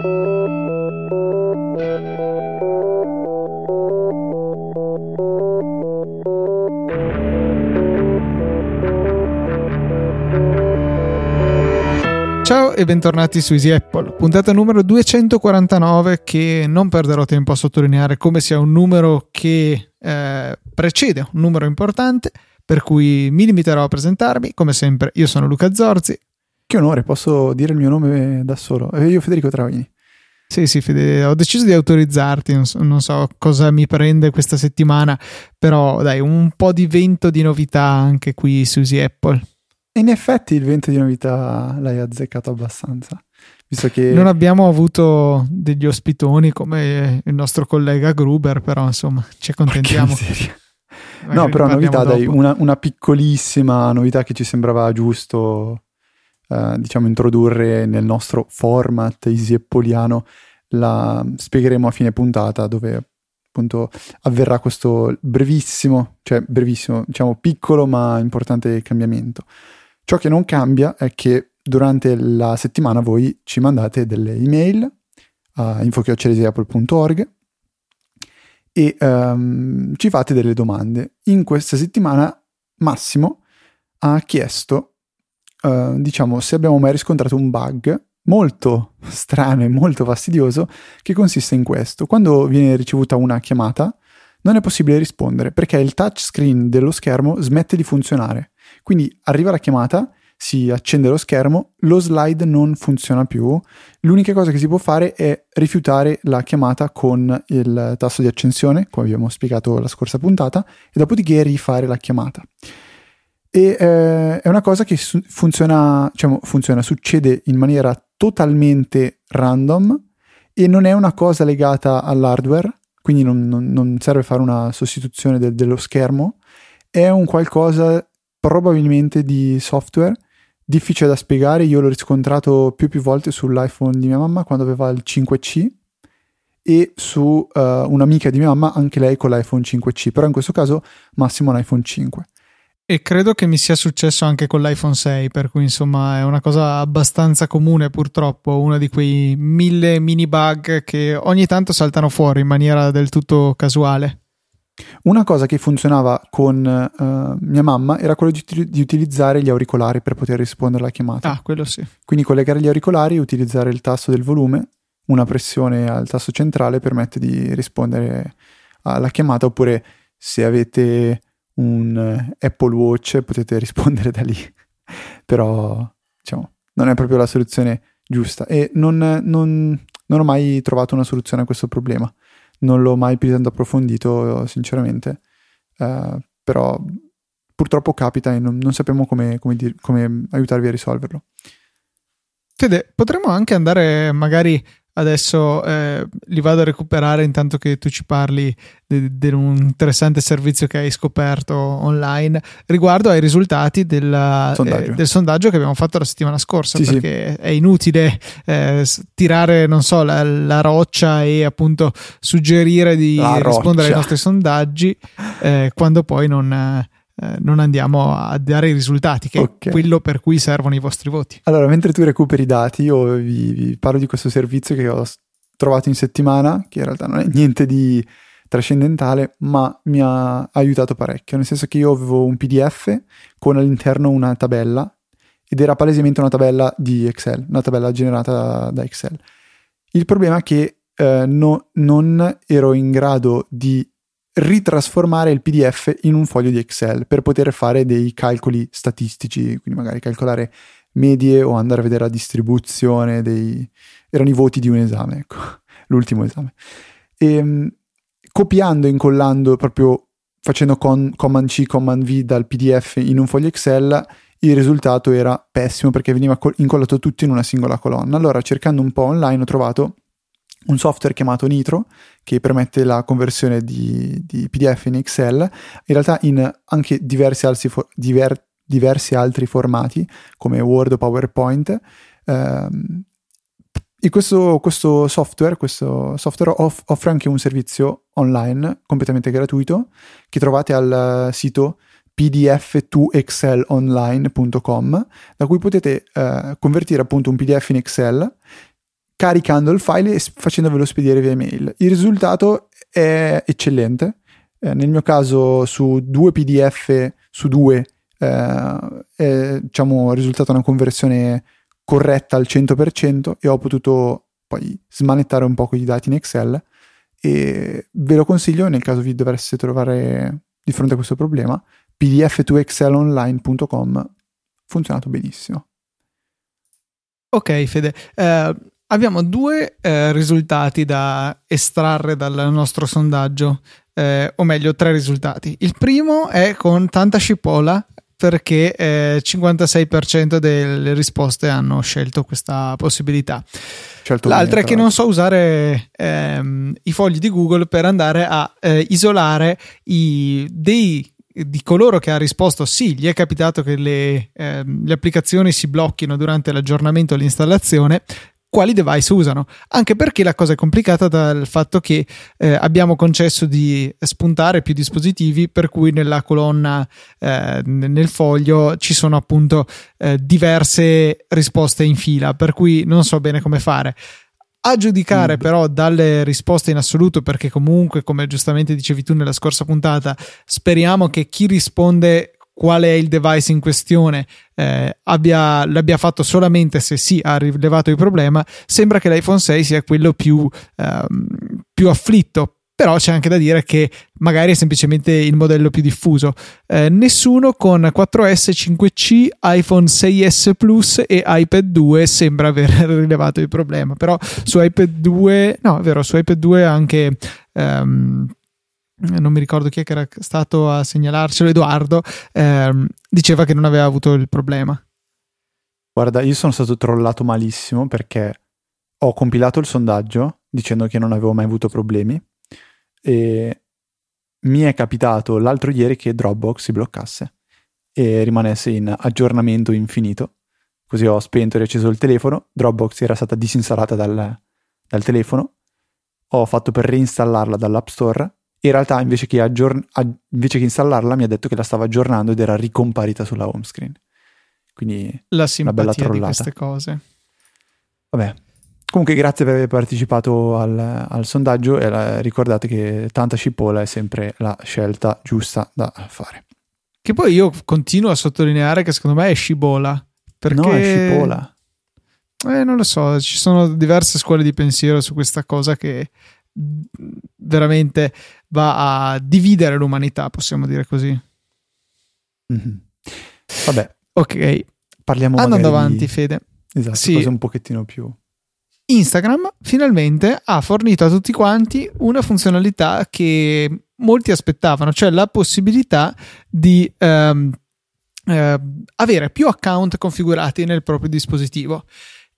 Ciao e bentornati su Easy Apple, puntata numero 249 che non perderò tempo a sottolineare come sia un numero che eh, precede un numero importante, per cui mi limiterò a presentarmi. Come sempre, io sono Luca Zorzi. Che onore, posso dire il mio nome da solo. Eh, io Federico Travaini. Sì, sì, Fede, ho deciso di autorizzarti, non so, non so, cosa mi prende questa settimana, però dai, un po' di vento di novità anche qui su Easy Apple. In effetti il vento di novità l'hai azzeccato abbastanza. Visto che... Non abbiamo avuto degli ospitoni come il nostro collega Gruber, però insomma ci accontentiamo. No, però novità, dai, una, una, piccolissima novità che ci sembrava giusto, eh, diciamo, introdurre nel nostro format easy appoliano, la spiegheremo a fine puntata dove appunto avverrà questo brevissimo, cioè brevissimo, diciamo piccolo ma importante cambiamento. Ciò che non cambia è che durante la settimana voi ci mandate delle email a info.apple.org e um, ci fate delle domande. In questa settimana Massimo ha chiesto, uh, diciamo, se abbiamo mai riscontrato un bug molto strano e molto fastidioso che consiste in questo. Quando viene ricevuta una chiamata non è possibile rispondere perché il touchscreen dello schermo smette di funzionare. Quindi arriva la chiamata, si accende lo schermo, lo slide non funziona più. L'unica cosa che si può fare è rifiutare la chiamata con il tasto di accensione, come abbiamo spiegato la scorsa puntata, e dopodiché rifare la chiamata. E eh, è una cosa che su- funziona, diciamo, funziona, succede in maniera totalmente random e non è una cosa legata all'hardware, quindi non, non, non serve fare una sostituzione del, dello schermo, è un qualcosa probabilmente di software, difficile da spiegare, io l'ho riscontrato più e più volte sull'iPhone di mia mamma quando aveva il 5C e su uh, un'amica di mia mamma, anche lei con l'iPhone 5C, però in questo caso massimo un iPhone 5. E credo che mi sia successo anche con l'iPhone 6, per cui insomma è una cosa abbastanza comune purtroppo, uno di quei mille mini bug che ogni tanto saltano fuori in maniera del tutto casuale. Una cosa che funzionava con uh, mia mamma era quello di, di, utilizzare gli auricolari per poter rispondere alla chiamata. Ah, quello sì. Quindi collegare gli auricolari e utilizzare il tasto del volume, una pressione al tasto centrale permette di rispondere alla chiamata oppure se avete un Apple Watch potete rispondere da lì. Però, diciamo, non è proprio la soluzione giusta e non, non, non ho mai trovato una soluzione a questo problema non l'ho mai più tanto approfondito, sinceramente. Uh, però purtroppo capita e non, non sappiamo come, come, dir, come aiutarvi a risolverlo. Fede, potremmo anche andare magari adesso eh, li vado a recuperare intanto che tu ci parli di un interessante servizio che hai scoperto online riguardo ai risultati della, sondaggio. Eh, del sondaggio che abbiamo fatto la settimana scorsa sì, perché sì. è inutile eh, tirare non so la, la, roccia e appunto suggerire di rispondere ai nostri sondaggi eh, quando poi non eh, non andiamo a dare i risultati, che okay. è quello per cui servono i vostri voti. Allora, mentre tu recuperi i dati, io vi, vi parlo di questo servizio che ho trovato in settimana, che in realtà non è niente di trascendentale, ma mi ha aiutato parecchio, nel senso che io avevo un PDF con all'interno una tabella ed era palesemente una tabella di Excel, una tabella generata da Excel. Il problema è che eh, no, non ero in grado di ritrasformare il PDF in un foglio di Excel per poter fare dei calcoli statistici, quindi magari calcolare medie o andare a vedere la distribuzione dei... erano i voti di un esame, ecco, l'ultimo esame. E, ehm, copiando e incollando proprio facendo con, Command C, Command V dal PDF in un foglio Excel, il risultato era pessimo perché veniva incollato tutto in una singola colonna. Allora, cercando un po' online, ho trovato un software chiamato Nitro che permette la conversione di, di PDF in Excel, in realtà in anche diversi for, diver, diversi altri formati come Word o PowerPoint. Ehm, e questo, questo, software, questo software off, offre anche un servizio online completamente gratuito che trovate al sito pdf2excelonline.com da cui potete eh, convertire appunto un PDF in Excel caricando il file e facendovelo spedire via email. Il risultato è eccellente. Eh, nel mio caso su due PDF su due eh, è diciamo, risultata una conversione corretta al 100% e ho potuto poi smanettare un po' con i dati in Excel e ve lo consiglio nel caso vi dovreste trovare di fronte a questo problema pdf2excelonline.com ha funzionato benissimo ok Fede eh, abbiamo due eh, risultati da estrarre dal nostro sondaggio eh, o meglio tre risultati il primo è con tanta scipola perché eh, 56% delle risposte hanno scelto questa possibilità. Scelto L'altra è che non so usare ehm, i fogli di Google per andare a eh, isolare i, dei di coloro che ha risposto sì, gli è capitato che le, eh, le applicazioni si blocchino durante l'aggiornamento o l'installazione, quali device usano, anche perché la cosa è complicata dal fatto che eh, abbiamo concesso di spuntare più dispositivi, per cui nella colonna eh, nel foglio ci sono appunto eh, diverse risposte in fila, per cui non so bene come fare. A giudicare mm. però dalle risposte in assoluto, perché comunque, come giustamente dicevi tu nella scorsa puntata, speriamo che chi risponde qual è il device in questione eh, abbia, l'abbia fatto solamente se sì ha rilevato il problema, sembra che l'iPhone 6 sia quello più, ehm, più afflitto. Però c'è anche da dire che magari è semplicemente il modello più diffuso. Eh, nessuno con 4S, 5C, iPhone 6S Plus e iPad 2 sembra aver rilevato il problema. Però su iPad 2, no, è vero, su iPad 2 anche. Um, non mi ricordo chi è che era stato a segnalarcelo, Edoardo, ehm, diceva che non aveva avuto il problema. Guarda, io sono stato trollato malissimo perché ho compilato il sondaggio dicendo che non avevo mai avuto problemi e mi è capitato l'altro ieri che Dropbox si bloccasse e rimanesse in aggiornamento infinito. Così ho spento e riacceso il telefono, Dropbox era stata disinstallata dal, dal telefono, ho fatto per reinstallarla dall'App Store in realtà invece che, aggiorn- invece che installarla mi ha detto che la stava aggiornando ed era ricomparita sulla home screen. Quindi la una bella trollata. di queste cose. Vabbè. Comunque grazie per aver partecipato al, al sondaggio e la, ricordate che tanta cipolla è sempre la scelta giusta da fare. Che poi io continuo a sottolineare che secondo me è scibola. Perché... No, è cipolla. Eh, non lo so, ci sono diverse scuole di pensiero su questa cosa che veramente va a dividere l'umanità, possiamo dire così. Mm-hmm. Vabbè, ok. Parliamo Andando avanti, di... Fede. Esatto, sì. cose un pochettino più. Instagram finalmente ha fornito a tutti quanti una funzionalità che molti aspettavano, cioè la possibilità di ehm, eh, avere più account configurati nel proprio dispositivo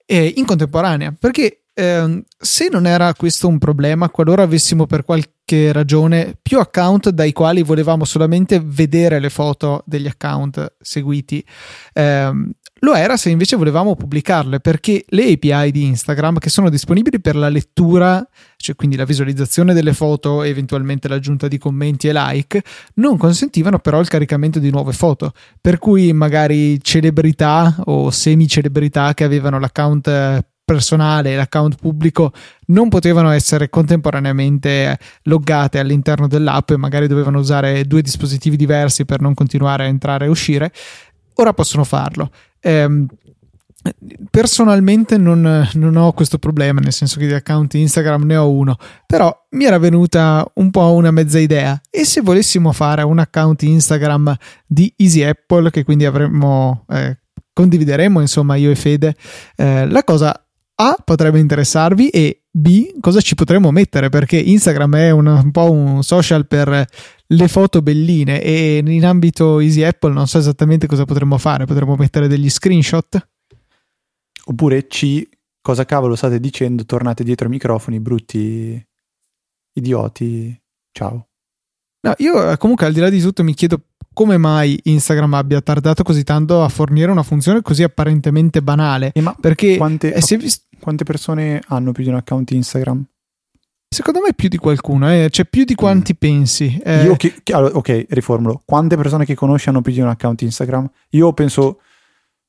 eh, in contemporanea. Perché eh, se non era questo un problema, qualora avessimo per qualche ragione più account dai quali volevamo solamente vedere le foto degli account seguiti, ehm, lo era se invece volevamo pubblicarle perché le API di Instagram che sono disponibili per la lettura, cioè quindi la visualizzazione delle foto e eventualmente l'aggiunta di commenti e like, non consentivano però il caricamento di nuove foto, per cui magari celebrità o semi celebrità che avevano l'account personale e l'account pubblico non potevano essere contemporaneamente loggate all'interno dell'app e magari dovevano usare due dispositivi diversi per non continuare a entrare e uscire, ora possono farlo. Eh, personalmente non, non, ho questo problema, nel senso che di account Instagram ne ho uno, però mi era venuta un po' una mezza idea. E se volessimo fare un account Instagram di Easy Apple, che quindi avremmo. Eh, condivideremo insomma io e Fede eh, la cosa a potrebbe interessarvi e B cosa ci potremmo mettere? Perché Instagram è un, un, po' un social per le foto belline e in ambito Easy Apple non so esattamente cosa potremmo fare, potremmo mettere degli screenshot? Oppure C cosa cavolo state dicendo, tornate dietro ai microfoni brutti idioti, ciao. No, io comunque al di là di tutto mi chiedo come mai Instagram abbia tardato così tanto a fornire una funzione così apparentemente banale. Eh, ma perché quante, vist- quante, persone hanno più di un account Instagram? Secondo me più di qualcuno, eh? cioè più di quanti mm. pensi. Eh. Io che, che, allora, ok, riformulo. Quante persone che conosci hanno più di un account Instagram? Io penso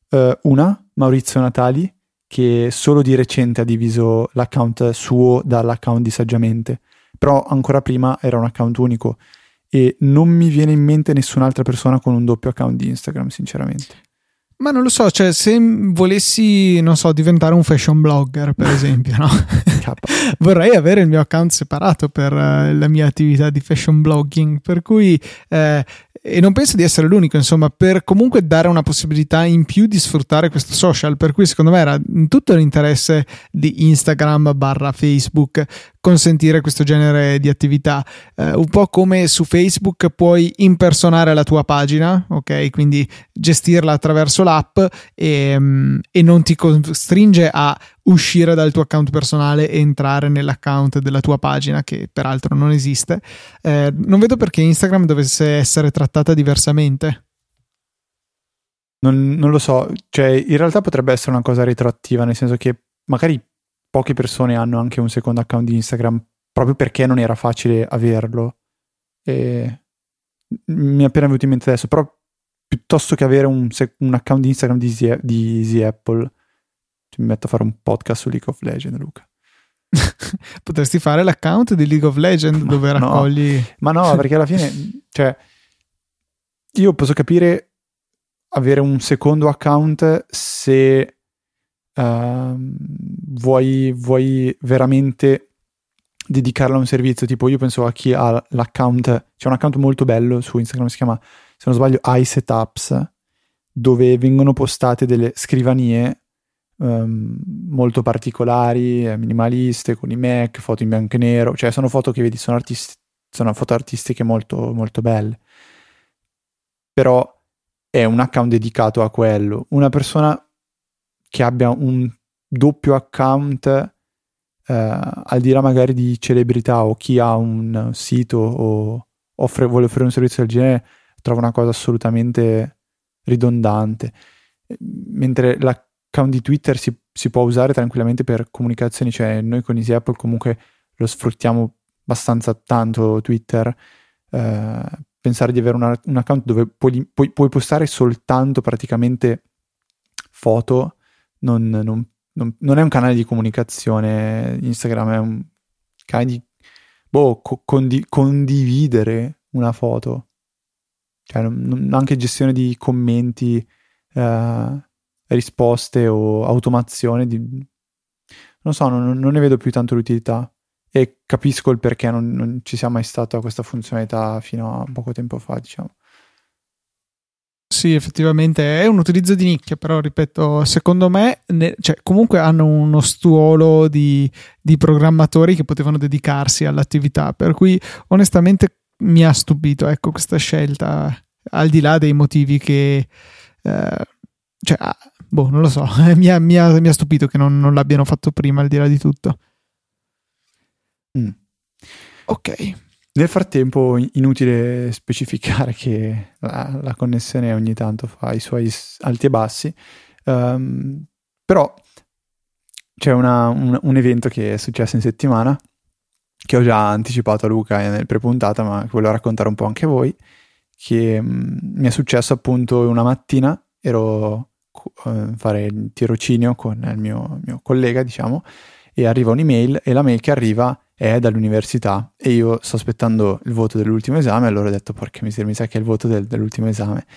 uh, una, Maurizio Natali, che solo di recente ha diviso l'account suo dall'account di Saggiamente, però ancora prima era un account unico e non mi viene in mente nessun'altra persona con un doppio account di Instagram, sinceramente. Ma non lo so, cioè se volessi, non so, diventare un fashion blogger, per esempio, no? Vorrei avere il mio account separato per uh, la mia attività di fashion blogging, per cui eh, e non penso di essere l'unico, insomma, per comunque dare una possibilità in più di sfruttare questo social, per cui secondo me era tutto l'interesse di Instagram barra Facebook consentire questo genere di attività. Eh, un po' come su Facebook puoi impersonare la tua pagina, ok? Quindi gestirla attraverso l'app e, mm, e non ti costringe a uscire dal tuo account personale e entrare nell'account della tua pagina, che peraltro non esiste. Eh, non vedo perché Instagram dovesse essere trattata diversamente. Non, non, lo so, cioè in realtà potrebbe essere una cosa retroattiva, nel senso che magari poche persone hanno anche un secondo account di Instagram proprio perché non era facile averlo. E mi è appena venuto in mente adesso, però piuttosto che avere un, un account di Instagram di Easy, di Easy Apple, mi metto a fare un podcast su League of Legends, Luca. Potresti fare l'account di League of Legends ma dove raccogli. No. Ma no, perché alla fine, cioè, io posso capire avere un secondo account se uh, vuoi, vuoi veramente dedicarlo a un servizio. Tipo, io penso a chi ha l'account, c'è un account molto bello su Instagram, si chiama, se non sbaglio, iSetups, dove vengono postate delle scrivanie um, molto particolari, eh, minimaliste, con i Mac, foto in bianco e nero, cioè sono foto che vedi, sono, artisti- sono foto artistiche molto, molto belle. Però è un account dedicato a quello. Una persona che abbia un doppio account, eh, al di là magari di celebrità o chi ha un sito o offre, vuole offrire un servizio del genere, trova una cosa assolutamente ridondante. Mentre la account di Twitter si, si, può usare tranquillamente per comunicazioni, cioè noi con Easy Apple comunque lo sfruttiamo abbastanza tanto Twitter. Eh, pensare di avere una, un account dove puoi, puoi, puoi, postare soltanto praticamente foto non, non, non, non, è un canale di comunicazione. Instagram è un canale di boh, co- condi- condividere una foto. Cioè, anche gestione di commenti. Eh, risposte o automazione di... non so, non, non, ne vedo più tanto l'utilità e capisco il perché non, non ci sia mai stata questa funzionalità fino a poco tempo fa, diciamo. Sì, effettivamente è un utilizzo di nicchia, però ripeto, secondo me, ne, cioè, comunque hanno uno stuolo di, di, programmatori che potevano dedicarsi all'attività, per cui onestamente mi ha stupito, ecco, questa scelta, al di là dei motivi che... Eh, cioè, boh, non lo so, mi, ha, mi, ha, mi ha, stupito che non, non, l'abbiano fatto prima al di là di tutto. Mm. Ok. Nel frattempo, inutile specificare che la, la, connessione ogni tanto fa i suoi alti e bassi, um, però c'è una, un, un, evento che è successo in settimana, che ho già anticipato a Luca nel pre-puntata, ma che volevo raccontare un po' anche a voi, che um, mi è successo appunto una mattina, ero eh, fare il tirocinio con il mio, mio, collega, diciamo, e arriva un'email e la mail che arriva è dall'università e io sto aspettando il voto dell'ultimo esame, allora ho detto porca miseria, mi sa che è il voto del, dell'ultimo esame.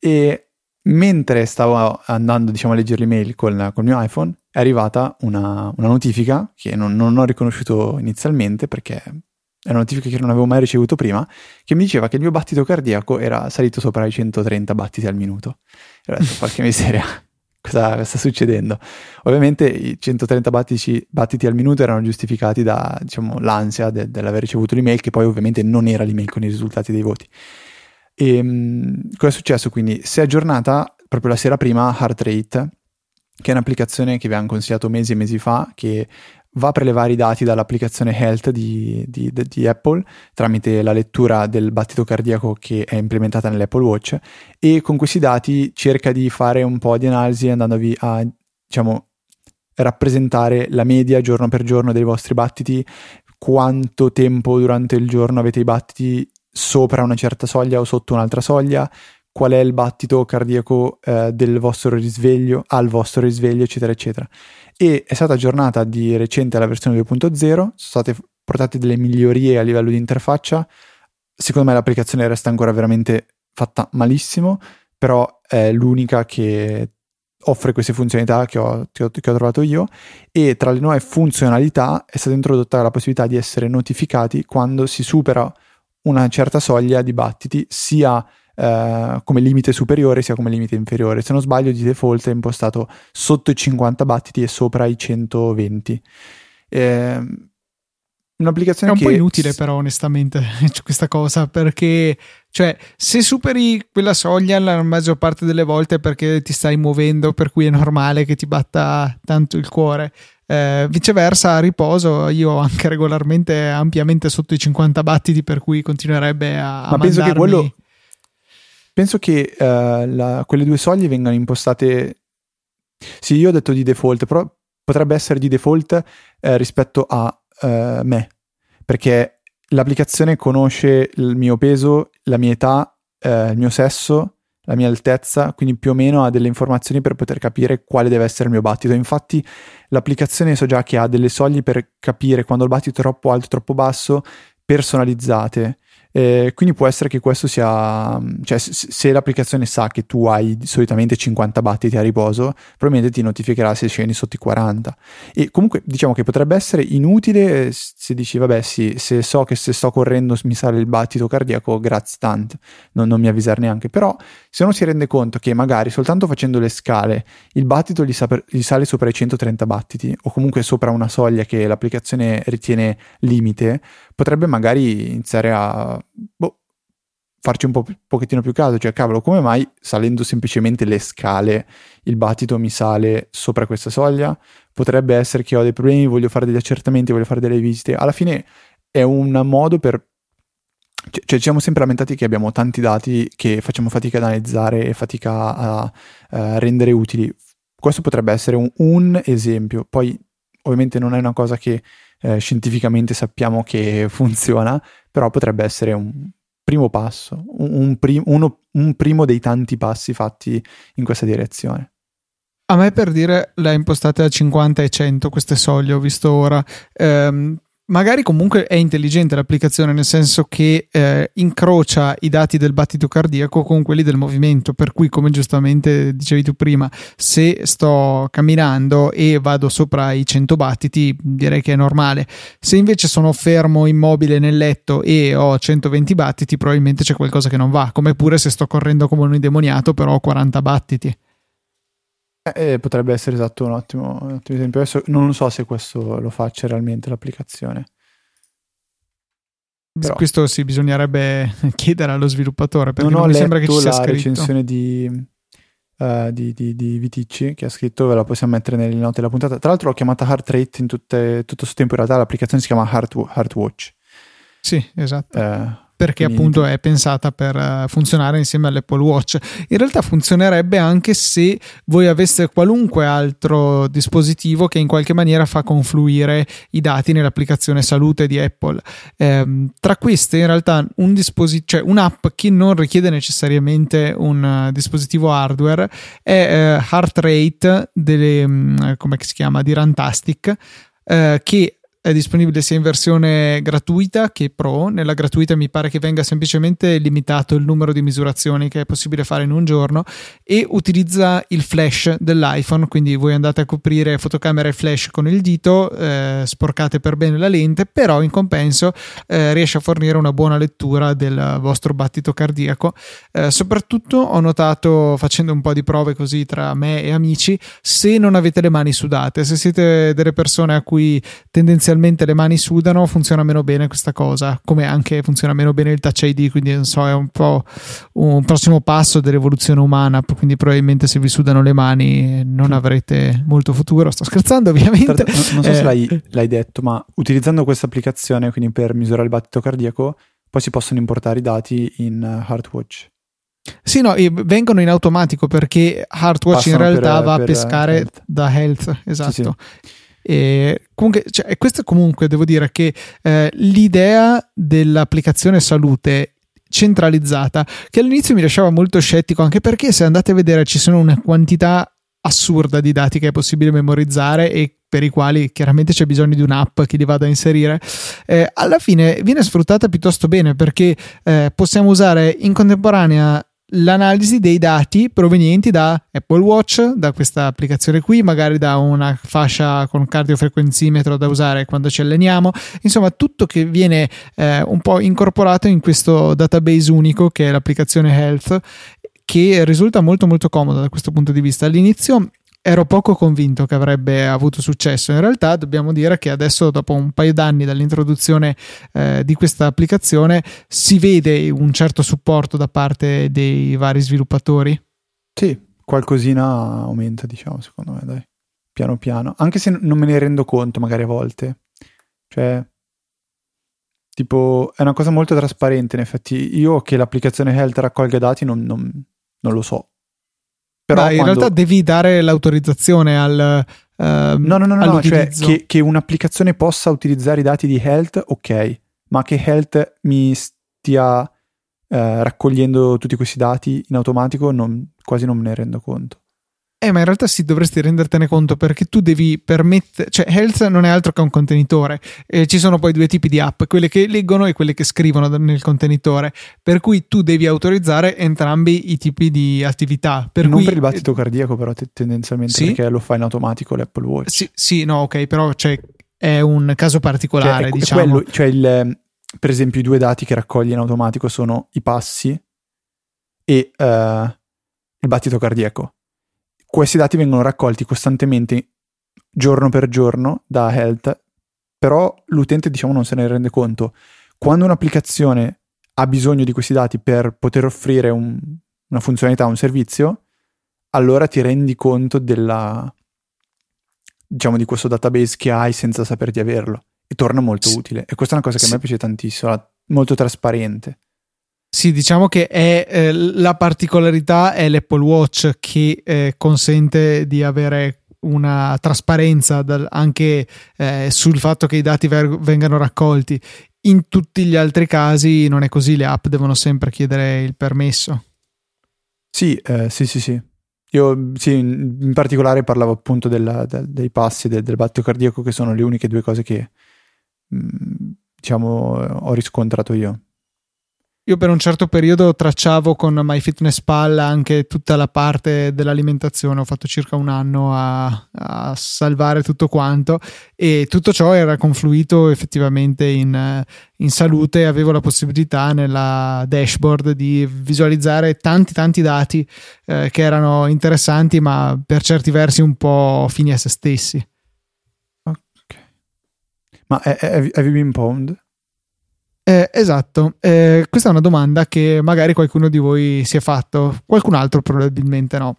E mentre stavo andando diciamo, a leggere l'email con, il mio iPhone è arrivata una, una notifica che non, non, ho riconosciuto inizialmente perché è una notifica che non avevo mai ricevuto prima, che mi diceva che il mio battito cardiaco era salito sopra i 130 battiti al minuto. E ho detto, porca miseria, cosa, sta succedendo? Ovviamente i 130 battiti, battiti al minuto erano giustificati da, diciamo, l'ansia de, dell'aver ricevuto l'email, che poi ovviamente non era l'email con i risultati dei voti. E ehm, cosa è successo? Quindi si è aggiornata proprio la sera prima Heart Rate, che è un'applicazione che vi hanno consigliato mesi e mesi fa, che va a prelevare i dati dall'applicazione Health di, di, di, Apple tramite la lettura del battito cardiaco che è implementata nell'Apple Watch e con questi dati cerca di fare un po' di analisi andandovi a diciamo rappresentare la media giorno per giorno dei vostri battiti quanto tempo durante il giorno avete i battiti sopra una certa soglia o sotto un'altra soglia qual è il battito cardiaco eh, del vostro risveglio, al vostro risveglio, eccetera, eccetera. E è stata aggiornata di recente alla versione 2.0, sono state portate delle migliorie a livello di interfaccia. Secondo me l'applicazione resta ancora veramente fatta malissimo, però è l'unica che offre queste funzionalità che ho, che ho, che ho trovato io e tra le nuove funzionalità è stata introdotta la possibilità di essere notificati quando si supera una certa soglia di battiti sia eh, come limite superiore sia come limite inferiore. Se non sbaglio, di default è impostato sotto i 50 battiti e sopra i 120. Eh, un'applicazione è un che... po' inutile però onestamente questa cosa perché cioè se superi quella soglia la maggior parte delle volte è perché ti stai muovendo per cui è normale che ti batta tanto il cuore eh, viceversa a riposo io anche regolarmente ampiamente sotto i 50 battiti per cui continuerebbe a, ma a penso mandarmi... che quello penso che uh, la, quelle due soglie vengano impostate sì io ho detto di default però potrebbe essere di default eh, rispetto a uh, me, perché l'applicazione conosce il mio peso, la mia età, uh, il mio sesso, la mia altezza, quindi più o meno ha delle informazioni per poter capire quale deve essere il mio battito. Infatti l'applicazione so già che ha delle soglie per capire quando il battito è troppo alto, troppo basso, personalizzate eh, quindi può essere che questo sia, cioè se, l'applicazione sa che tu hai solitamente 50 battiti a riposo, probabilmente ti notificherà se scendi sotto i 40. E comunque diciamo che potrebbe essere inutile se dici, vabbè sì, se so che se sto correndo mi sale il battito cardiaco, grazie tanto, non, non mi avvisare neanche. Però se uno si rende conto che magari soltanto facendo le scale il battito gli, sa gli sale sopra i 130 battiti o comunque sopra una soglia che l'applicazione ritiene limite, potrebbe magari iniziare a boh, farci un po' pochettino più caso, cioè cavolo, come mai salendo semplicemente le scale il battito mi sale sopra questa soglia? Potrebbe essere che ho dei problemi, voglio fare degli accertamenti, voglio fare delle visite. Alla fine è un modo per cioè, ci siamo sempre lamentati che abbiamo tanti dati che facciamo fatica ad analizzare e fatica a, a rendere utili. Questo potrebbe essere un, un esempio. Poi, ovviamente, non è una cosa che eh, scientificamente sappiamo che funziona, però potrebbe essere un primo passo, un, prim- uno, un primo dei tanti passi fatti in questa direzione. A me per dire le impostate a 50 e 100 queste soglie, ho visto ora. Ehm, magari comunque è intelligente l'applicazione nel senso che eh, incrocia i dati del battito cardiaco con quelli del movimento per cui come giustamente dicevi tu prima se sto camminando e vado sopra i 100 battiti direi che è normale. Se invece sono fermo immobile nel letto e ho 120 battiti probabilmente c'è qualcosa che non va. Come pure se sto correndo come un indemoniato però ho 40 battiti eh, potrebbe essere esatto un ottimo, un ottimo, esempio. Adesso non so se questo lo faccia realmente l'applicazione. Però. Questo sì, bisognerebbe chiedere allo sviluppatore perché non, non mi sembra che ci sia la scritto. recensione di, uh, di, di, di, Viticci che ha scritto, ve la possiamo mettere nelle note della puntata. Tra l'altro l'ho chiamata Heart Rate in tutte, tutto questo tempo, in realtà l'applicazione si chiama Heart, Heart Watch. Sì, esatto. Uh, perché Quindi... appunto è pensata per uh, funzionare insieme all'Apple Watch. In realtà funzionerebbe anche se voi aveste qualunque altro dispositivo che in qualche maniera fa confluire i dati nell'applicazione salute di Apple. Eh, tra queste in realtà un dispositivo, cioè un'app che non richiede necessariamente un uh, dispositivo hardware è uh, Heart Rate delle, um, come si chiama, di Rantastic che è disponibile sia in versione gratuita che pro. Nella gratuita mi pare che venga semplicemente limitato il numero di misurazioni che è possibile fare in un giorno e utilizza il flash dell'iPhone, quindi voi andate a coprire fotocamera e flash con il dito, eh, sporcate per bene la lente, però in compenso eh, riesce a fornire una buona lettura del vostro battito cardiaco. Eh, soprattutto ho notato facendo un po' di prove così tra me e amici, se non avete le mani sudate, se siete delle persone a cui tendenzialmente tendenzialmente le mani sudano, funziona meno bene questa cosa, come anche funziona meno bene il Touch ID, quindi non so, è un po' un prossimo passo dell'evoluzione umana, quindi probabilmente se vi sudano le mani non avrete molto futuro, sto scherzando ovviamente. non, non so eh, se l'hai, l'hai detto, ma utilizzando questa applicazione, quindi per misurare il battito cardiaco, poi si possono importare i dati in uh, Heartwatch. Sì, no, vengono in automatico perché Heartwatch Passano in realtà per, va a pescare health. da health, esatto. Sì, sì. E comunque, cioè, questo comunque devo dire che eh, l'idea dell'applicazione salute centralizzata, che all'inizio mi lasciava molto scettico, anche perché se andate a vedere ci sono una quantità assurda di dati che è possibile memorizzare e per i quali chiaramente c'è bisogno di un'app che li vada a inserire, eh, alla fine viene sfruttata piuttosto bene perché eh, possiamo usare in contemporanea l'analisi dei dati provenienti da Apple Watch, da questa applicazione qui, magari da una fascia con cardiofrequenzimetro da usare quando ci alleniamo, insomma tutto che viene eh, un po' incorporato in questo database unico che è l'applicazione Health che risulta molto molto comoda da questo punto di vista. All'inizio ero poco convinto che avrebbe avuto successo. In realtà dobbiamo dire che adesso, dopo un paio d'anni dall'introduzione eh, di questa applicazione, si vede un certo supporto da parte dei vari sviluppatori. Sì, qualcosina aumenta, diciamo, secondo me, dai. Piano piano. Anche se non me ne rendo conto, magari a volte. Cioè, tipo, è una cosa molto trasparente, in effetti. Io che l'applicazione Health raccolga dati non, non non lo so. Però in quando... realtà devi dare l'autorizzazione al... Uh, no, no, no, no cioè che, che, un'applicazione possa utilizzare i dati di Health, ok, ma che Health mi stia uh, raccogliendo tutti questi dati in automatico, non, quasi non me ne rendo conto. Eh, ma in realtà sì, dovresti rendertene conto perché tu devi permettere, cioè Health non è altro che un contenitore. Eh, ci sono poi due tipi di app, quelle che leggono e quelle che scrivono nel contenitore, per cui tu devi autorizzare entrambi i tipi di attività. Per non cui, per il battito cardiaco, però tendenzialmente sì? perché lo fa in automatico l'Apple Watch. Sì, sì no, ok, però cioè, è un caso particolare, cioè, è, diciamo. È quello, cioè il, per esempio i due dati che raccoglie in automatico sono i passi e uh, il battito cardiaco questi dati vengono raccolti costantemente giorno per giorno da Health, però l'utente diciamo non se ne rende conto. Quando un'applicazione ha bisogno di questi dati per poter offrire un, una funzionalità, un servizio, allora ti rendi conto della, diciamo, di questo database che hai senza saper di averlo e torna molto sì. utile. E questa è una cosa che sì. a me piace tantissimo, molto trasparente. Sì, diciamo che è, eh, la particolarità è l'Apple Watch che eh, consente di avere una trasparenza dal, anche eh, sul fatto che i dati ver- vengano raccolti. In tutti gli altri casi non è così, le app devono sempre chiedere il permesso. Sì, eh, sì, sì, sì. Io sì, in particolare parlavo appunto della, del, dei passi, del, del battito cardiaco, che sono le uniche due cose che mh, mm, diciamo ho riscontrato io. Io per un certo periodo tracciavo con MyFitnessPal anche tutta la parte dell'alimentazione, ho fatto circa un anno a, a salvare tutto quanto e tutto ciò era confluito effettivamente in, in salute, avevo la possibilità nella dashboard di visualizzare tanti tanti dati eh, che erano interessanti ma per certi versi un po' fini a se stessi. Ok. Ma have you been pwned? Eh, esatto, eh, questa è una domanda che magari qualcuno di voi si è fatto, qualcun altro probabilmente no.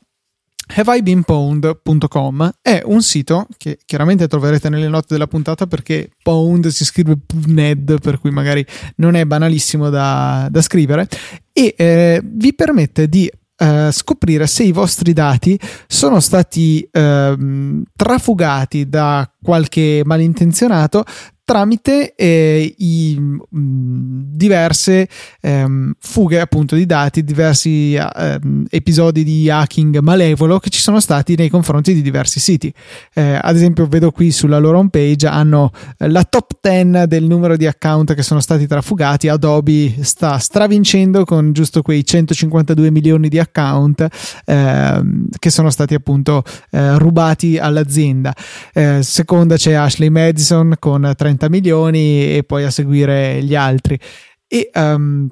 HaveIBeenPwned.com è un sito che chiaramente troverete nelle note della puntata perché Pwned si scrive PNED, per cui magari non è banalissimo da, da scrivere, e eh, vi permette di Uh, scoprire se i vostri dati sono stati uh, trafugati da qualche malintenzionato tramite eh, i, mh, mm, diverse ehm, fughe appunto di dati, diversi ehm, episodi di hacking malevolo che ci sono stati nei confronti di diversi siti. Eh, ad esempio, vedo qui sulla loro homepage hanno eh, la top 10 del numero di account che sono stati trafugati. Adobe sta stravincendo con giusto quei 152 milioni di account ehm, che sono stati appunto eh, rubati all'azienda. Eh, seconda c'è Ashley Madison con 30 30 milioni e poi a seguire gli altri. E um,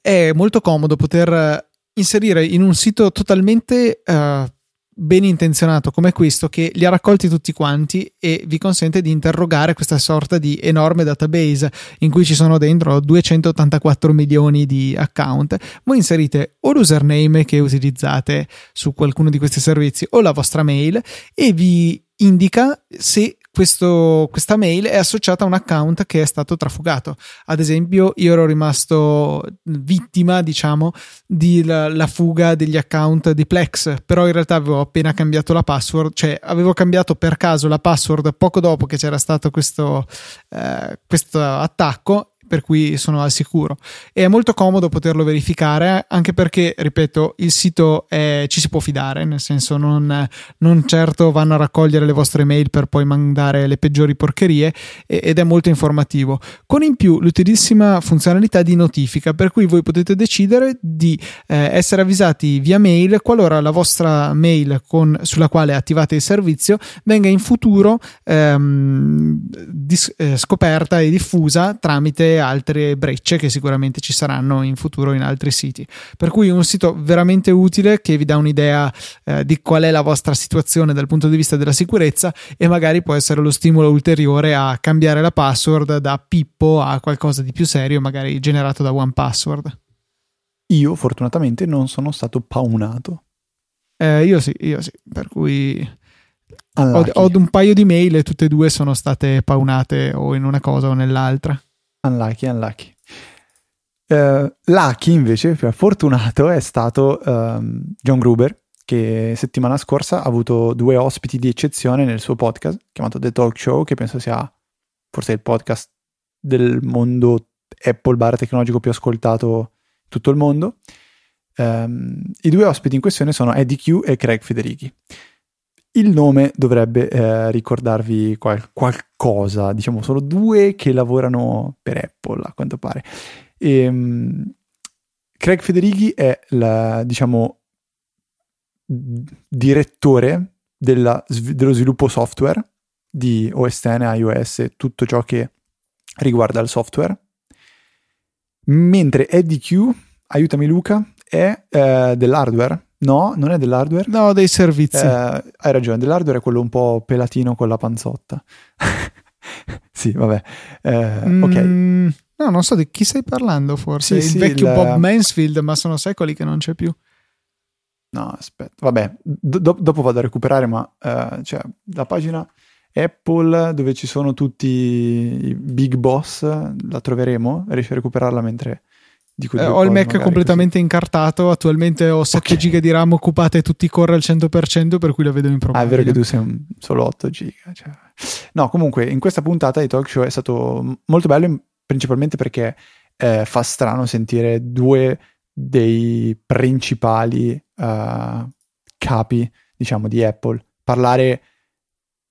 è molto comodo poter inserire in un sito totalmente uh, ben intenzionato come questo che li ha raccolti tutti quanti e vi consente di interrogare questa sorta di enorme database in cui ci sono dentro 284 milioni di account. Voi inserite o l'username che utilizzate su qualcuno di questi servizi o la vostra mail e vi indica se questo, questa mail è associata a un account che è stato trafugato. Ad esempio, io ero rimasto vittima, diciamo, della fuga degli account di Plex, però in realtà avevo appena cambiato la password, cioè avevo cambiato per caso la password poco dopo che c'era stato questo, eh, questo attacco per cui sono al sicuro. E è molto comodo poterlo verificare, anche perché, ripeto, il sito è, ci si può fidare, nel senso non, non, certo vanno a raccogliere le vostre mail per poi mandare le peggiori porcherie ed è molto informativo. Con in più l'utilissima funzionalità di notifica, per cui voi potete decidere di eh, essere avvisati via mail qualora la vostra mail con, sulla quale attivate il servizio venga in futuro ehm, dis- eh, scoperta e diffusa tramite altre brecce che sicuramente ci saranno in futuro in altri siti. Per cui un sito veramente utile che vi dà un'idea eh, di qual è la vostra situazione dal punto di vista della sicurezza e magari può essere lo stimolo ulteriore a cambiare la password da Pippo a qualcosa di più serio, magari generato da OnePassword. Io fortunatamente non sono stato paunato. Eh, io sì, io sì, per cui ho, ho, un paio di mail e tutte e due sono state paunate o in una cosa o nell'altra. Unlucky, unlucky. Uh, Lucky invece, cioè fortunato, è stato um, John Gruber, che settimana scorsa ha avuto due ospiti di eccezione nel suo podcast, chiamato The Talk Show, che penso sia forse il podcast del mondo Apple bar tecnologico più ascoltato in tutto il mondo. Um, I due ospiti in questione sono Eddie Q e Craig Federighi. Il nome dovrebbe eh, ricordarvi qual- qualcosa, diciamo, sono due che lavorano per Apple a quanto pare. E, um, Craig Federighi è la, diciamo, direttore della, dello sviluppo software di OS X, iOS e tutto ciò che riguarda il software. Mentre Eddie Q, aiutami Luca, è eh, dell'hardware No, non è dell'hardware. No, dei servizi. Eh, hai ragione, dell'hardware è quello un po' pelatino con la panzotta. sì, vabbè. Eh, mm, ok. No, non so di chi stai parlando forse. Sì, il sì, vecchio il... Bob Mansfield, ma sono secoli che non c'è più. No, aspetta. Vabbè, do- dopo vado a recuperare, ma uh, cioè, la pagina Apple dove ci sono tutti i big boss, la troveremo? Riesci a recuperarla mentre eh, ho il Mac completamente così. incartato. Attualmente ho 7 okay. giga di RAM occupate e tutti corre al 100%, per cui la vedo in problema. Ah, è vero che tu sei un solo 8 giga. Cioè. No, comunque, in questa puntata di talk show è stato molto bello, principalmente perché eh, fa strano sentire due dei principali uh, capi, diciamo, di Apple parlare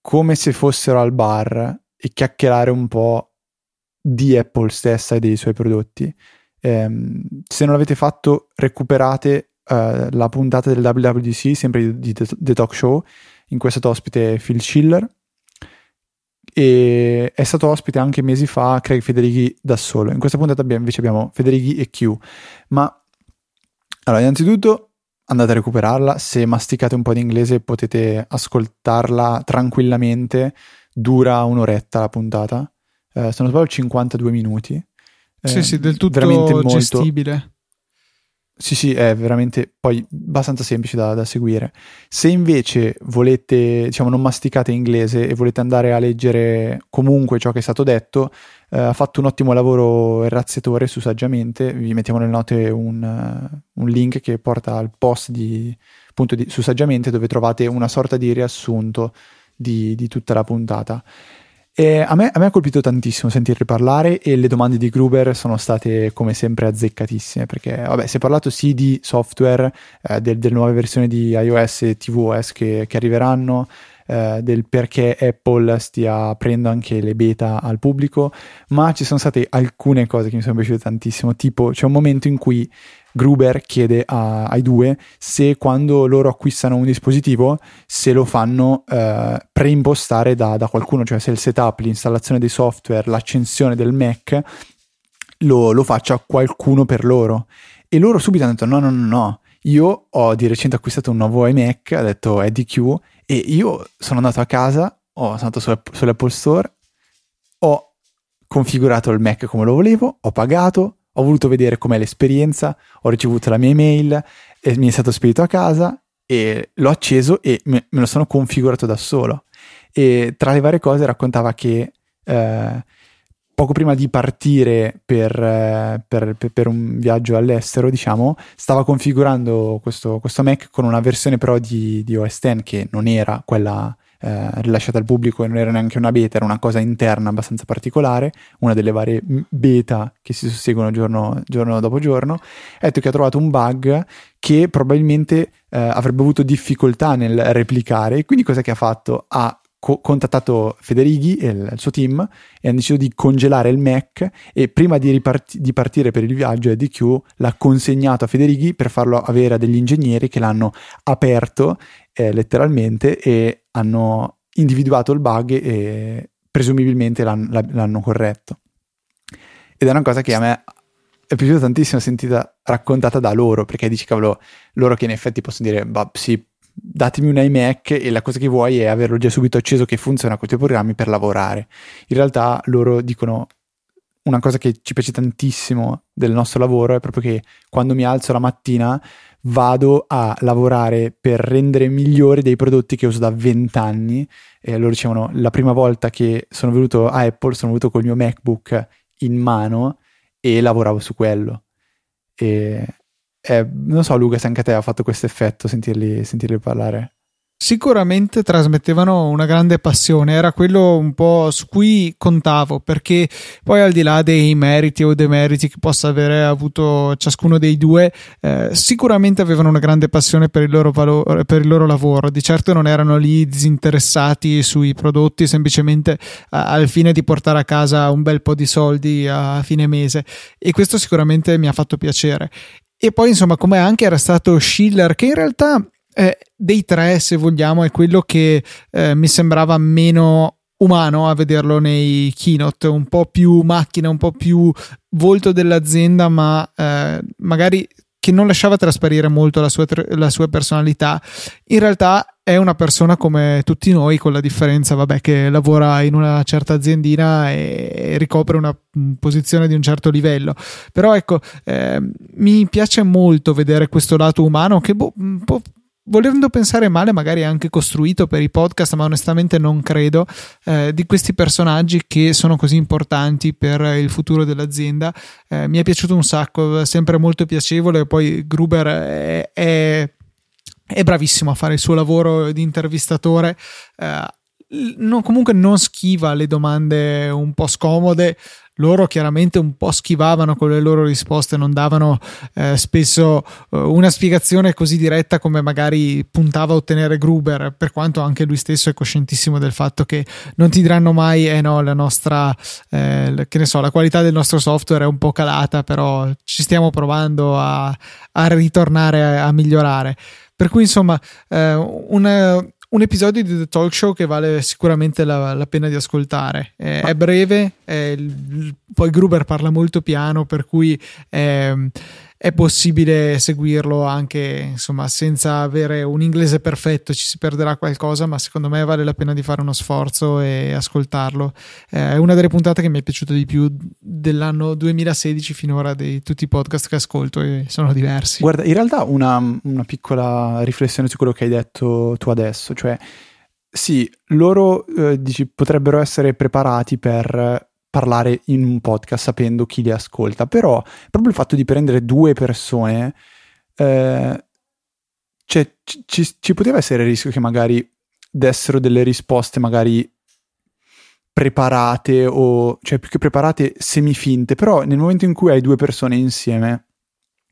come se fossero al bar e chiacchierare un po' di Apple stessa e dei suoi prodotti Ehm, se non l'avete fatto, recuperate uh, la puntata del WWDC, sempre di The Talk Show, in cui è stato ospite Phil Schiller. E è stato ospite anche mesi fa Craig Federighi da solo. In questa puntata abbiamo, invece abbiamo Federighi e Q. Ma allora, innanzitutto andate a recuperarla. Se masticate un po' di inglese potete ascoltarla tranquillamente. Dura un'oretta la puntata. Eh, se non sbaglio, 52 minuti. Sì, sì, del tutto molto, gestibile. Sì, sì, è veramente poi abbastanza semplice da, da, seguire. Se invece volete, diciamo, non masticate inglese e volete andare a leggere comunque ciò che è stato detto, eh, ha fatto un ottimo lavoro il razziatore su Saggiamente. Vi mettiamo nelle note un, uh, un link che porta al post di, appunto di, su Saggiamente dove trovate una sorta di riassunto di, di tutta la puntata. E a, me, a me ha colpito tantissimo sentirli parlare e le domande di Gruber sono state come sempre azzeccatissime perché vabbè si è parlato sì di software, eh, del, delle nuove versioni di iOS e tvOS che, che arriveranno, eh, del perché Apple stia aprendo anche le beta al pubblico, ma ci sono state alcune cose che mi sono piaciute tantissimo, tipo c'è un momento in cui Gruber chiede a, ai due se quando loro acquistano un dispositivo se lo fanno eh, preimpostare da, da, qualcuno, cioè se il setup, l'installazione dei software, l'accensione del Mac lo, lo faccia qualcuno per loro. E loro subito hanno detto no, no, no, no. Io ho di recente acquistato un nuovo iMac, ha detto EDQ, e io sono andato a casa, ho, sono andato sull'Apple Store, ho configurato il Mac come lo volevo, ho pagato, ho voluto vedere com'è l'esperienza, ho ricevuto la mia email, e mi è stato spedito a casa e l'ho acceso e me, me lo sono configurato da solo. E tra le varie cose raccontava che eh, poco prima di partire per, eh, per, per, un viaggio all'estero, diciamo, stava configurando questo, questo Mac con una versione però di, di OS X che non era quella eh, rilasciata al pubblico e non era neanche una beta, era una cosa interna abbastanza particolare, una delle varie beta che si susseguono giorno, giorno dopo giorno. Ha detto che ha trovato un bug che probabilmente eh, avrebbe avuto difficoltà nel replicare e quindi cosa che ha fatto? Ha co- contattato Federighi e il, il, suo team e hanno deciso di congelare il Mac e prima di, riparti- di partire per il viaggio EDQ l'ha consegnato a Federighi per farlo avere a degli ingegneri che l'hanno aperto eh, letteralmente e hanno individuato il bug e presumibilmente l'hanno, l'hanno corretto. Ed è una cosa che a me è piaciuta tantissimo sentita raccontata da loro, perché dici cavolo, loro che in effetti possono dire, bah, sì, datemi un iMac e la cosa che vuoi è averlo già subito acceso che funziona con i tuoi programmi per lavorare. In realtà loro dicono una cosa che ci piace tantissimo del nostro lavoro è proprio che quando mi alzo la mattina vado a lavorare per rendere migliori dei prodotti che uso da vent'anni e loro dicevano la prima volta che sono venuto a Apple sono venuto col mio MacBook in mano e lavoravo su quello e eh, non so Luca se anche a te ha fatto questo effetto sentirli, sentirli parlare. Sicuramente trasmettevano una grande passione, era quello un po' su cui contavo, perché poi al di là dei meriti o demeriti che possa avere avuto ciascuno dei due, eh, sicuramente avevano una grande passione per il, loro valore, per il loro lavoro. Di certo non erano lì disinteressati sui prodotti, semplicemente al fine di portare a casa un bel po' di soldi a fine mese. E questo sicuramente mi ha fatto piacere. E poi, insomma, come anche era stato Schiller, che in realtà eh, dei tre, se vogliamo, è quello che eh, mi sembrava meno umano a vederlo nei keynote, un po' più macchina, un po' più volto dell'azienda, ma eh, magari che non lasciava trasparire molto la sua, la sua personalità. In realtà è una persona come tutti noi, con la differenza, vabbè, che lavora in una certa aziendina e ricopre una posizione di un certo livello. Però ecco, eh, mi piace molto vedere questo lato umano che boh, può volendo pensare male, magari anche costruito per i podcast, ma onestamente non credo, eh, di questi personaggi che sono così importanti per il futuro dell'azienda. Eh, mi è piaciuto un sacco, sempre molto piacevole. Poi Gruber è, è è bravissimo a fare il suo lavoro di intervistatore. Eh, non, comunque non schiva le domande un po' scomode. Loro chiaramente un po' schivavano con le loro risposte, non davano eh, spesso eh, una spiegazione così diretta come magari puntava a ottenere Gruber, per quanto anche lui stesso è coscientissimo del fatto che non ti diranno mai, eh no, la nostra, eh, che ne so, la qualità del nostro software è un po' calata, però ci stiamo provando a, a ritornare a, a migliorare. Per cui, insomma, eh, una, un episodio di The Talk Show che vale sicuramente la, la pena di ascoltare. Eh, è breve, è, poi Gruber parla molto piano, per cui. Eh, è possibile seguirlo anche insomma senza avere un inglese perfetto ci si perderà qualcosa ma secondo me vale la pena di fare uno sforzo e ascoltarlo. Eh, è una delle puntate che mi è piaciuta di più dell'anno 2016 finora di tutti i podcast che ascolto e sono diversi. Guarda in realtà una, una piccola riflessione su quello che hai detto tu adesso cioè sì, loro eh, dici, potrebbero essere preparati per parlare in un podcast sapendo chi li ascolta, però proprio il fatto di prendere due persone, eh, cioè, ci, ci, poteva essere il rischio che magari dessero delle risposte magari preparate o, cioè più che preparate, semifinte, però nel momento in cui hai due persone insieme,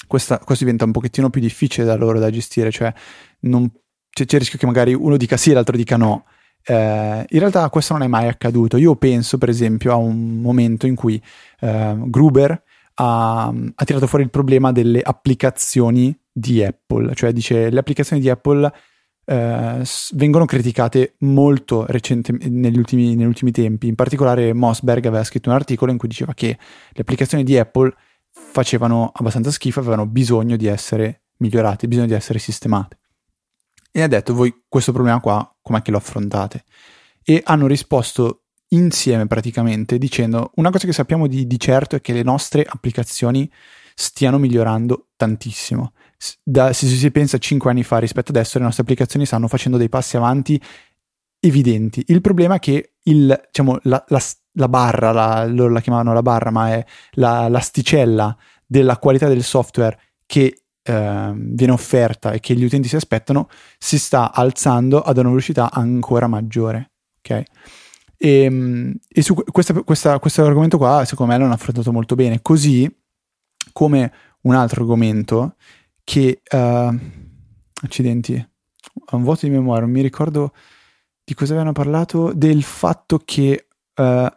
questa, questo diventa un pochettino più difficile da loro da gestire, cioè non, c'è, c'è il rischio che magari uno dica sì e l'altro dica no eh, in realtà questo non è mai accaduto. Io penso, per esempio, a un momento in cui eh, Gruber ha, ha, tirato fuori il problema delle applicazioni di Apple, cioè dice le applicazioni di Apple eh, vengono criticate molto recentemente negli ultimi, negli ultimi tempi. In particolare, Mossberg aveva scritto un articolo in cui diceva che le applicazioni di Apple facevano abbastanza schifo, avevano bisogno di essere migliorate, bisogno di essere sistemate e ha detto voi questo problema qua com'è che lo affrontate? E hanno risposto insieme praticamente dicendo una cosa che sappiamo di, di certo è che le nostre applicazioni stiano migliorando tantissimo. Da, se si pensa 5 anni fa rispetto adesso, le nostre applicazioni stanno facendo dei passi avanti evidenti. Il problema è che il, diciamo, la, la, la, barra, la, loro la chiamavano la barra, ma è la, l'asticella della qualità del software che eh, viene offerta e che gli utenti si aspettano si sta alzando ad una velocità ancora maggiore. Ok? E, ehm, e su questa, questa, questo argomento qua, secondo me, l'hanno affrontato molto bene. Così come un altro argomento che, uh, accidenti, ho un vuoto di memoria, non mi ricordo di cosa avevano parlato, del fatto che uh,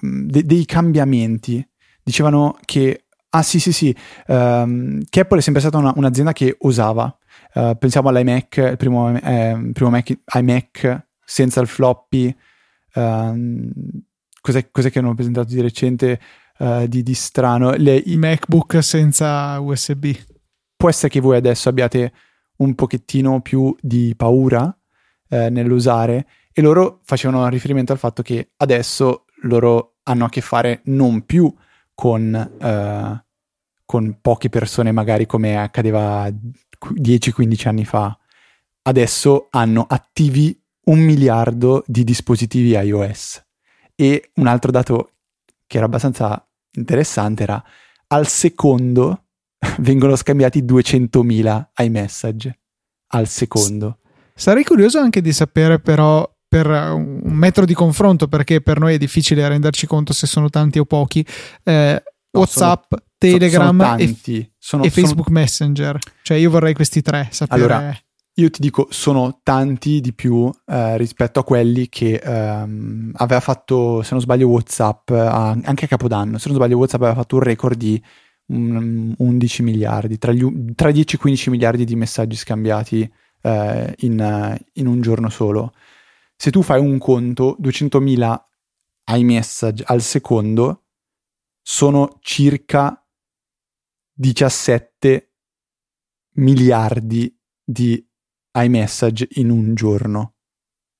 de- dei cambiamenti. Dicevano che, ah sì sì sì, um, che Apple è sempre stata una, un'azienda che osava. Uh, pensiamo all'iMac, il primo, eh, primo Mac, iMac senza il floppy. Uh, cos'è, cos'è, che hanno presentato di recente uh, di, di, strano? Le, I MacBook senza USB. Può essere che voi adesso abbiate un pochettino più di paura eh, nell'usare e loro facevano riferimento al fatto che adesso loro hanno a che fare non più con, uh, con poche persone, magari come accadeva 10-15 anni fa. Adesso hanno attivi un miliardo di dispositivi iOS. E un altro dato che era abbastanza interessante era al secondo vengono scambiati 200.000 iMessage al secondo. Sarei curioso anche di sapere però per un metro di confronto, perché per noi è difficile renderci conto se sono tanti o pochi, eh, no, WhatsApp, sono, Telegram sono e, sono, e, Facebook Messenger. Cioè io vorrei questi tre sapere. Allora, io ti dico, sono tanti di più eh, rispetto a quelli che ehm, aveva fatto, se non sbaglio, WhatsApp, a, anche a Capodanno, se non sbaglio WhatsApp aveva fatto un record di um, 11 miliardi, tra, gli, tra 10 e 15 miliardi di messaggi scambiati eh, in, in un giorno solo se tu fai un conto, 200.000 iMessage al secondo sono circa 17 miliardi di iMessage in un giorno.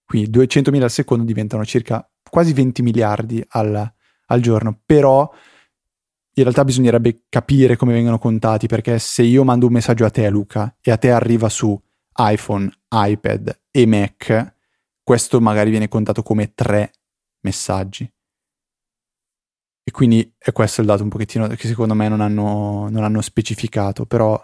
Quindi 200.000 al secondo diventano circa quasi 20 miliardi al, al giorno. Però in realtà bisognerebbe capire come vengono contati perché se io mando un messaggio a te Luca e a te arriva su iPhone, iPad e Mac questo magari viene contato come tre messaggi. E quindi è questo il dato un pochettino che secondo me non hanno, non hanno specificato, però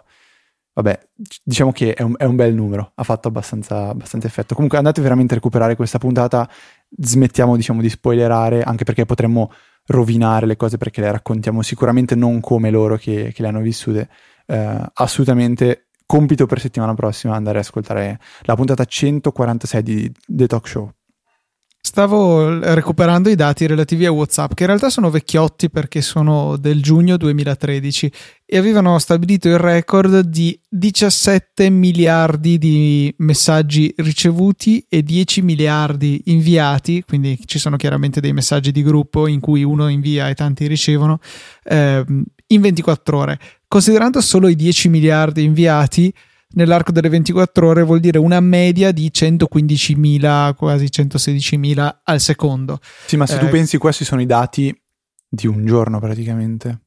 vabbè, diciamo che è un, è un bel numero, ha fatto abbastanza, abbastanza, effetto. Comunque andate veramente a recuperare questa puntata, smettiamo diciamo di spoilerare, anche perché potremmo rovinare le cose perché le raccontiamo sicuramente non come loro che, che le hanno vissute, eh, assolutamente compito per settimana prossima andare ad ascoltare la puntata 146 di The Talk Show. Stavo recuperando i dati relativi a WhatsApp, che in realtà sono vecchiotti perché sono del giugno 2013 e avevano stabilito il record di 17 miliardi di messaggi ricevuti e 10 miliardi inviati, quindi ci sono chiaramente dei messaggi di gruppo in cui uno invia e tanti ricevono, eh, in 24 ore. Considerando solo i 10 miliardi inviati nell'arco delle 24 ore vuol dire una media di 115.000, quasi 116.000 al secondo. Sì, ma se eh, tu pensi questi sono i dati di un giorno praticamente.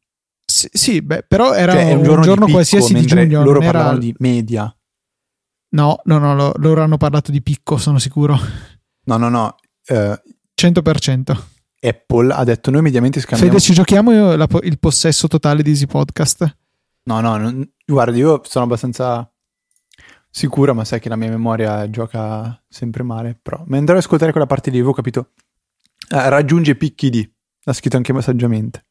Sì, sì beh, però era cioè, un giorno, un giorno picco, qualsiasi di giugno. Loro parlavano era... di media. No, no, no, lo, loro hanno parlato di picco, sono sicuro. No, no, no. Eh, 100%. Apple ha detto noi mediamente scambiamo... Fede, ci giochiamo la, il possesso totale di Easy Podcast? No, no, non, guarda, io sono abbastanza sicura, ma sai che la mia memoria gioca sempre male. Però mentre ascoltare quella parte lì avevo capito. Eh, raggiunge picchi di. L'ha scritto anche saggiamente.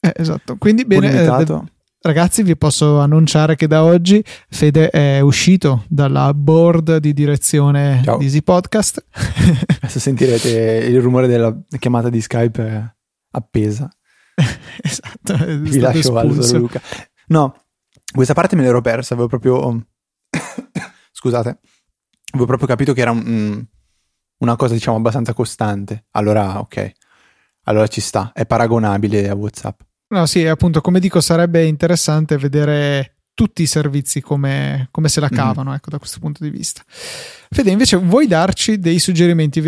Eh, esatto. Quindi bene. Eh, ragazzi, vi posso annunciare che da oggi Fede è uscito dalla board di direzione Ciao. di Easy Podcast. Adesso sentirete il rumore della chiamata di Skype appesa. esatto. Vi lascio al Luca. No, questa parte me l'ero persa, avevo proprio... Scusate, avevo proprio capito che era un, una cosa, diciamo, abbastanza costante. Allora, ok. Allora ci sta, è paragonabile a WhatsApp. No, sì, appunto, come dico, sarebbe interessante vedere tutti i servizi come, come se la mhm. cavano, mm-hmm. ecco, da questo punto di vista. Fede, invece, vuoi darci dei suggerimenti?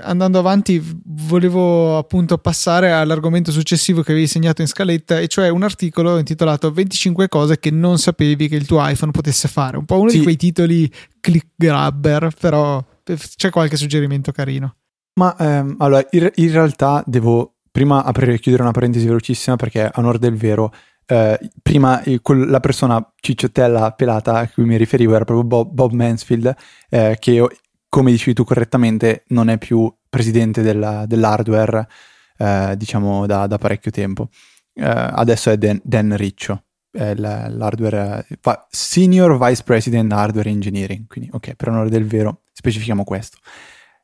Andando avanti, volevo appunto passare all'argomento successivo che avevi segnato in scaletta, e cioè un articolo intitolato 25 cose che non sapevi che il tuo iPhone potesse fare. Un po' uno sì. di quei titoli click grabber, però c'è qualche suggerimento carino. Ma ehm, allora, in, in realtà devo prima aprire e chiudere una parentesi velocissima perché a onore del vero eh, prima la persona cicciottella pelata a cui mi riferivo era proprio Bob, Bob Mansfield, eh, che come dicevi tu correttamente non è più presidente della, dell'hardware, eh, diciamo da, da, parecchio tempo. Eh, adesso è Dan, Dan Riccio, l'hardware, Senior Vice President Hardware Engineering, quindi ok, per onore del vero specifichiamo questo.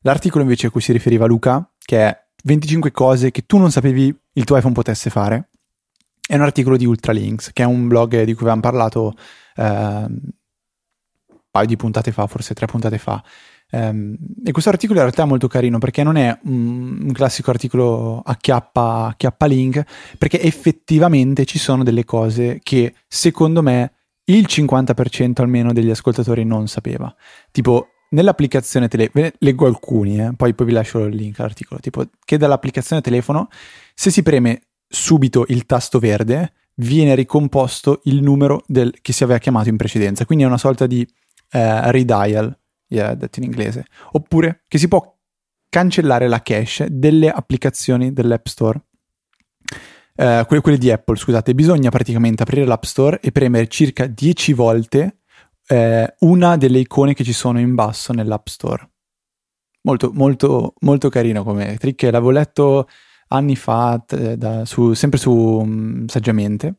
L'articolo invece a cui si riferiva Luca, che è 25 cose che tu non sapevi il tuo iPhone potesse fare, è un articolo di Ultralinks, che è un blog di cui avevamo parlato eh, un paio di puntate fa, forse tre puntate fa. Um, e questo articolo in realtà è molto carino perché non è un, un classico articolo a chiappa, a chiappa link, perché effettivamente ci sono delle cose che secondo me il 50% almeno degli ascoltatori non sapeva. Tipo, nell'applicazione telefono, leggo alcuni, eh, poi, poi vi lascio il link all'articolo, tipo che dall'applicazione telefono, se si preme subito il tasto verde, viene ricomposto il numero del, che si aveva chiamato in precedenza, quindi è una sorta di eh, redial, yeah, detto in inglese, oppure che si può cancellare la cache delle applicazioni dell'App Store. Uh, quelle, quelle, di Apple, scusate, bisogna praticamente aprire l'App Store e premere circa 10 volte eh, una delle icone che ci sono in basso nell'App Store. Molto, molto, molto carino come trick. L'avevo letto anni fa, t- da, su, sempre su um, Saggiamente.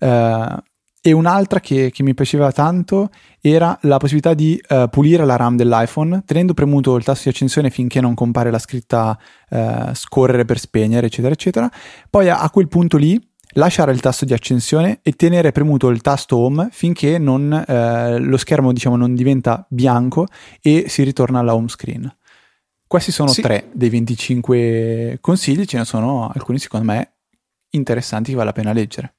Uh, e un'altra che, che, mi piaceva tanto era la possibilità di uh, pulire la RAM dell'iPhone tenendo premuto il tasto di accensione finché non compare la scritta uh, scorrere per spegnere, eccetera, eccetera. Poi a, a quel punto lì lasciare il tasto di accensione e tenere premuto il tasto home finché non, eh, lo schermo diciamo, non diventa bianco e si ritorna alla home screen. Questi sono sì. tre dei 25 consigli, ce ne sono alcuni secondo me interessanti che vale la pena leggere.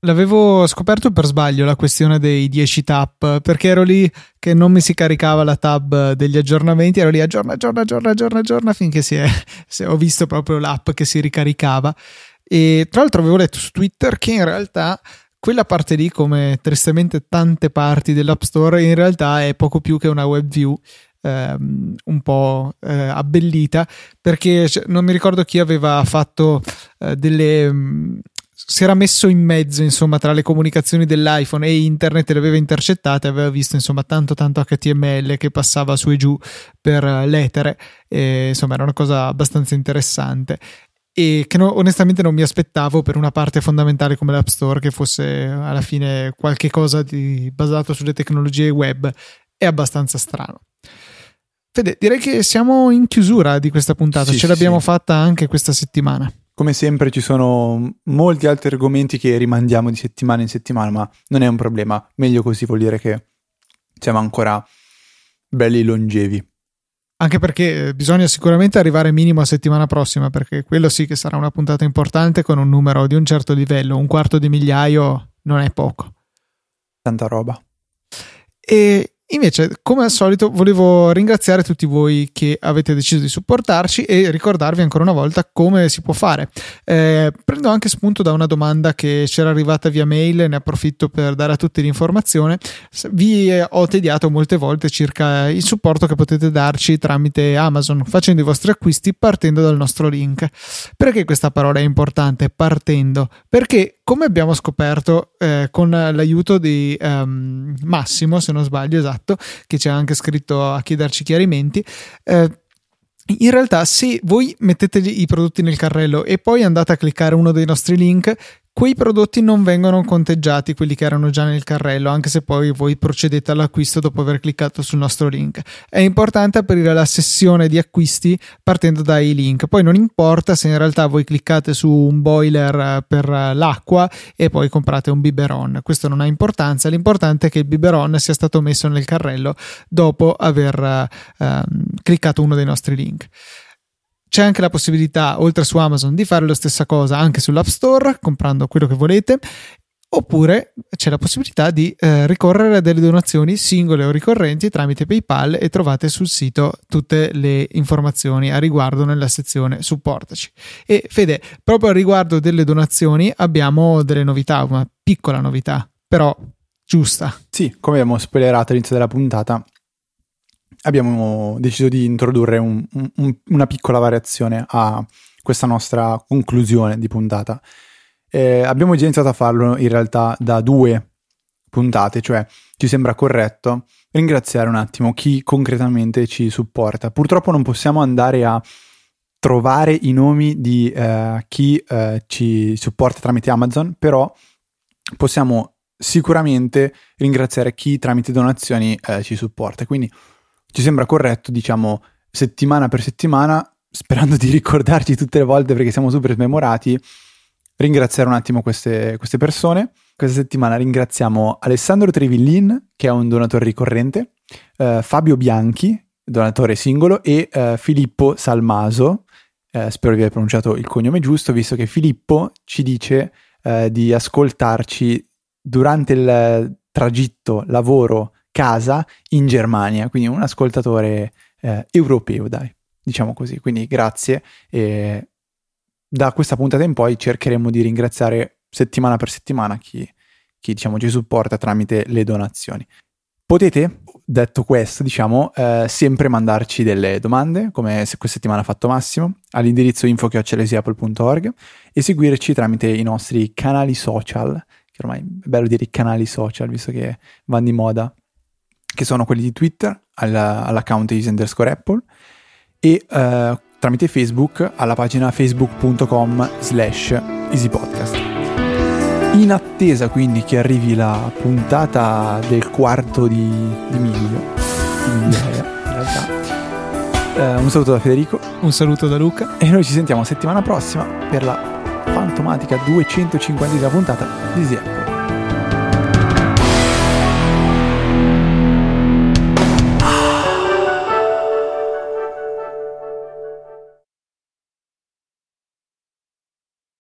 L'avevo scoperto per sbaglio la questione dei 10 tab, perché ero lì che non mi si caricava la tab degli aggiornamenti, ero lì aggiorna, aggiorna, aggiorna, aggiorna, aggiorna, finché si è, ho visto proprio l'app che si ricaricava. E tra l'altro avevo letto su Twitter che in realtà quella parte lì, come tristemente tante parti dell'App Store, in realtà è poco più che una web view. Ehm, un po' eh, abbellita perché non mi ricordo chi aveva fatto eh, delle mm, si era messo in mezzo insomma tra le comunicazioni dell'iPhone e internet le aveva intercettate aveva visto insomma tanto tanto HTML che passava su e giù per l'etere e, insomma era una cosa abbastanza interessante e che no, onestamente non mi aspettavo per una parte fondamentale come l'App Store che fosse alla fine qualche cosa di, basato sulle tecnologie web è abbastanza strano. Fede, direi che siamo in chiusura di questa puntata, sì, ce l'abbiamo sì. fatta anche questa settimana. Come sempre ci sono molti altri argomenti che rimandiamo di settimana in settimana, ma non è un problema, meglio così vuol dire che siamo ancora belli longevi. Anche perché eh, bisogna sicuramente arrivare minimo a settimana prossima, perché quello sì che sarà una puntata importante con un numero di un certo livello, un quarto di migliaio non è poco. Tanta roba. E Invece, come al solito, volevo ringraziare tutti voi che avete deciso di supportarci e ricordarvi ancora una volta come si può fare. Eh, prendo anche spunto da una domanda che c'era arrivata via mail, ne approfitto per dare a tutti l'informazione. Vi ho tediato molte volte circa il supporto che potete darci tramite Amazon facendo i vostri acquisti partendo dal nostro link. Perché questa parola è importante? Partendo. Perché, come abbiamo scoperto eh, con l'aiuto di um, Massimo, se non sbaglio, esatto che ci ha anche scritto a chiederci chiarimenti. Eh, in realtà, se voi mettete i prodotti nel carrello e poi andate a cliccare uno dei nostri link, quei prodotti non vengono conteggiati, quelli che erano già nel carrello, anche se poi voi procedete all'acquisto dopo aver cliccato sul nostro link. È importante aprire la sessione di acquisti partendo dai link. Poi non importa se in realtà voi cliccate su un boiler eh, per l'acqua e poi comprate un biberon. Questo non ha importanza, l'importante è che il biberon sia stato messo nel carrello dopo aver eh, cliccato uno dei nostri link. C'è anche la possibilità, oltre su Amazon, di fare la stessa cosa anche sull'App Store, comprando quello che volete. Oppure c'è la possibilità di eh, ricorrere a delle donazioni singole o ricorrenti tramite PayPal e trovate sul sito tutte le informazioni a riguardo nella sezione supportaci. E Fede, proprio a riguardo delle donazioni abbiamo delle novità, una piccola novità, però giusta. Sì, come abbiamo spoilerato all'inizio della puntata, abbiamo deciso di introdurre un, un, una piccola variazione a questa nostra conclusione di puntata. Eh, abbiamo già iniziato a farlo in realtà da due puntate, cioè ci sembra corretto ringraziare un attimo chi concretamente ci supporta. Purtroppo non possiamo andare a trovare i nomi di eh, chi eh, ci supporta tramite Amazon, però possiamo sicuramente ringraziare chi tramite donazioni eh, ci supporta. Quindi ci sembra corretto, diciamo, settimana per settimana, sperando di ricordarci tutte le volte perché siamo super smemorati, ringraziare un attimo queste, queste persone. Questa settimana ringraziamo Alessandro Trivillin, che è un donatore ricorrente, eh, Fabio Bianchi, donatore singolo, e eh, Filippo Salmaso, eh, spero di aver pronunciato il cognome giusto, visto che Filippo ci dice eh, di ascoltarci durante il tragitto lavoro-casa in Germania, quindi un ascoltatore eh, europeo, dai, diciamo così. Quindi grazie e da questa puntata in poi cercheremo di ringraziare settimana per settimana chi, chi diciamo, ci supporta tramite le donazioni. Potete, detto questo, diciamo, eh, sempre mandarci delle domande, come se questa settimana ha fatto Massimo, all'indirizzo info.chiocciolesiapple.org e seguirci tramite i nostri canali social che ormai è bello dire i canali social, visto che vanno di moda, che sono quelli di Twitter, alla, all'account is underscore Apple, e uh, tramite Facebook alla pagina facebook.com slash easypodcast. In attesa quindi che arrivi la puntata del quarto di, di miglio, di migliaia in realtà. Uh, un saluto da Federico. Un saluto da Luca. E noi ci sentiamo settimana prossima per la fantomatica 250 puntata di Easy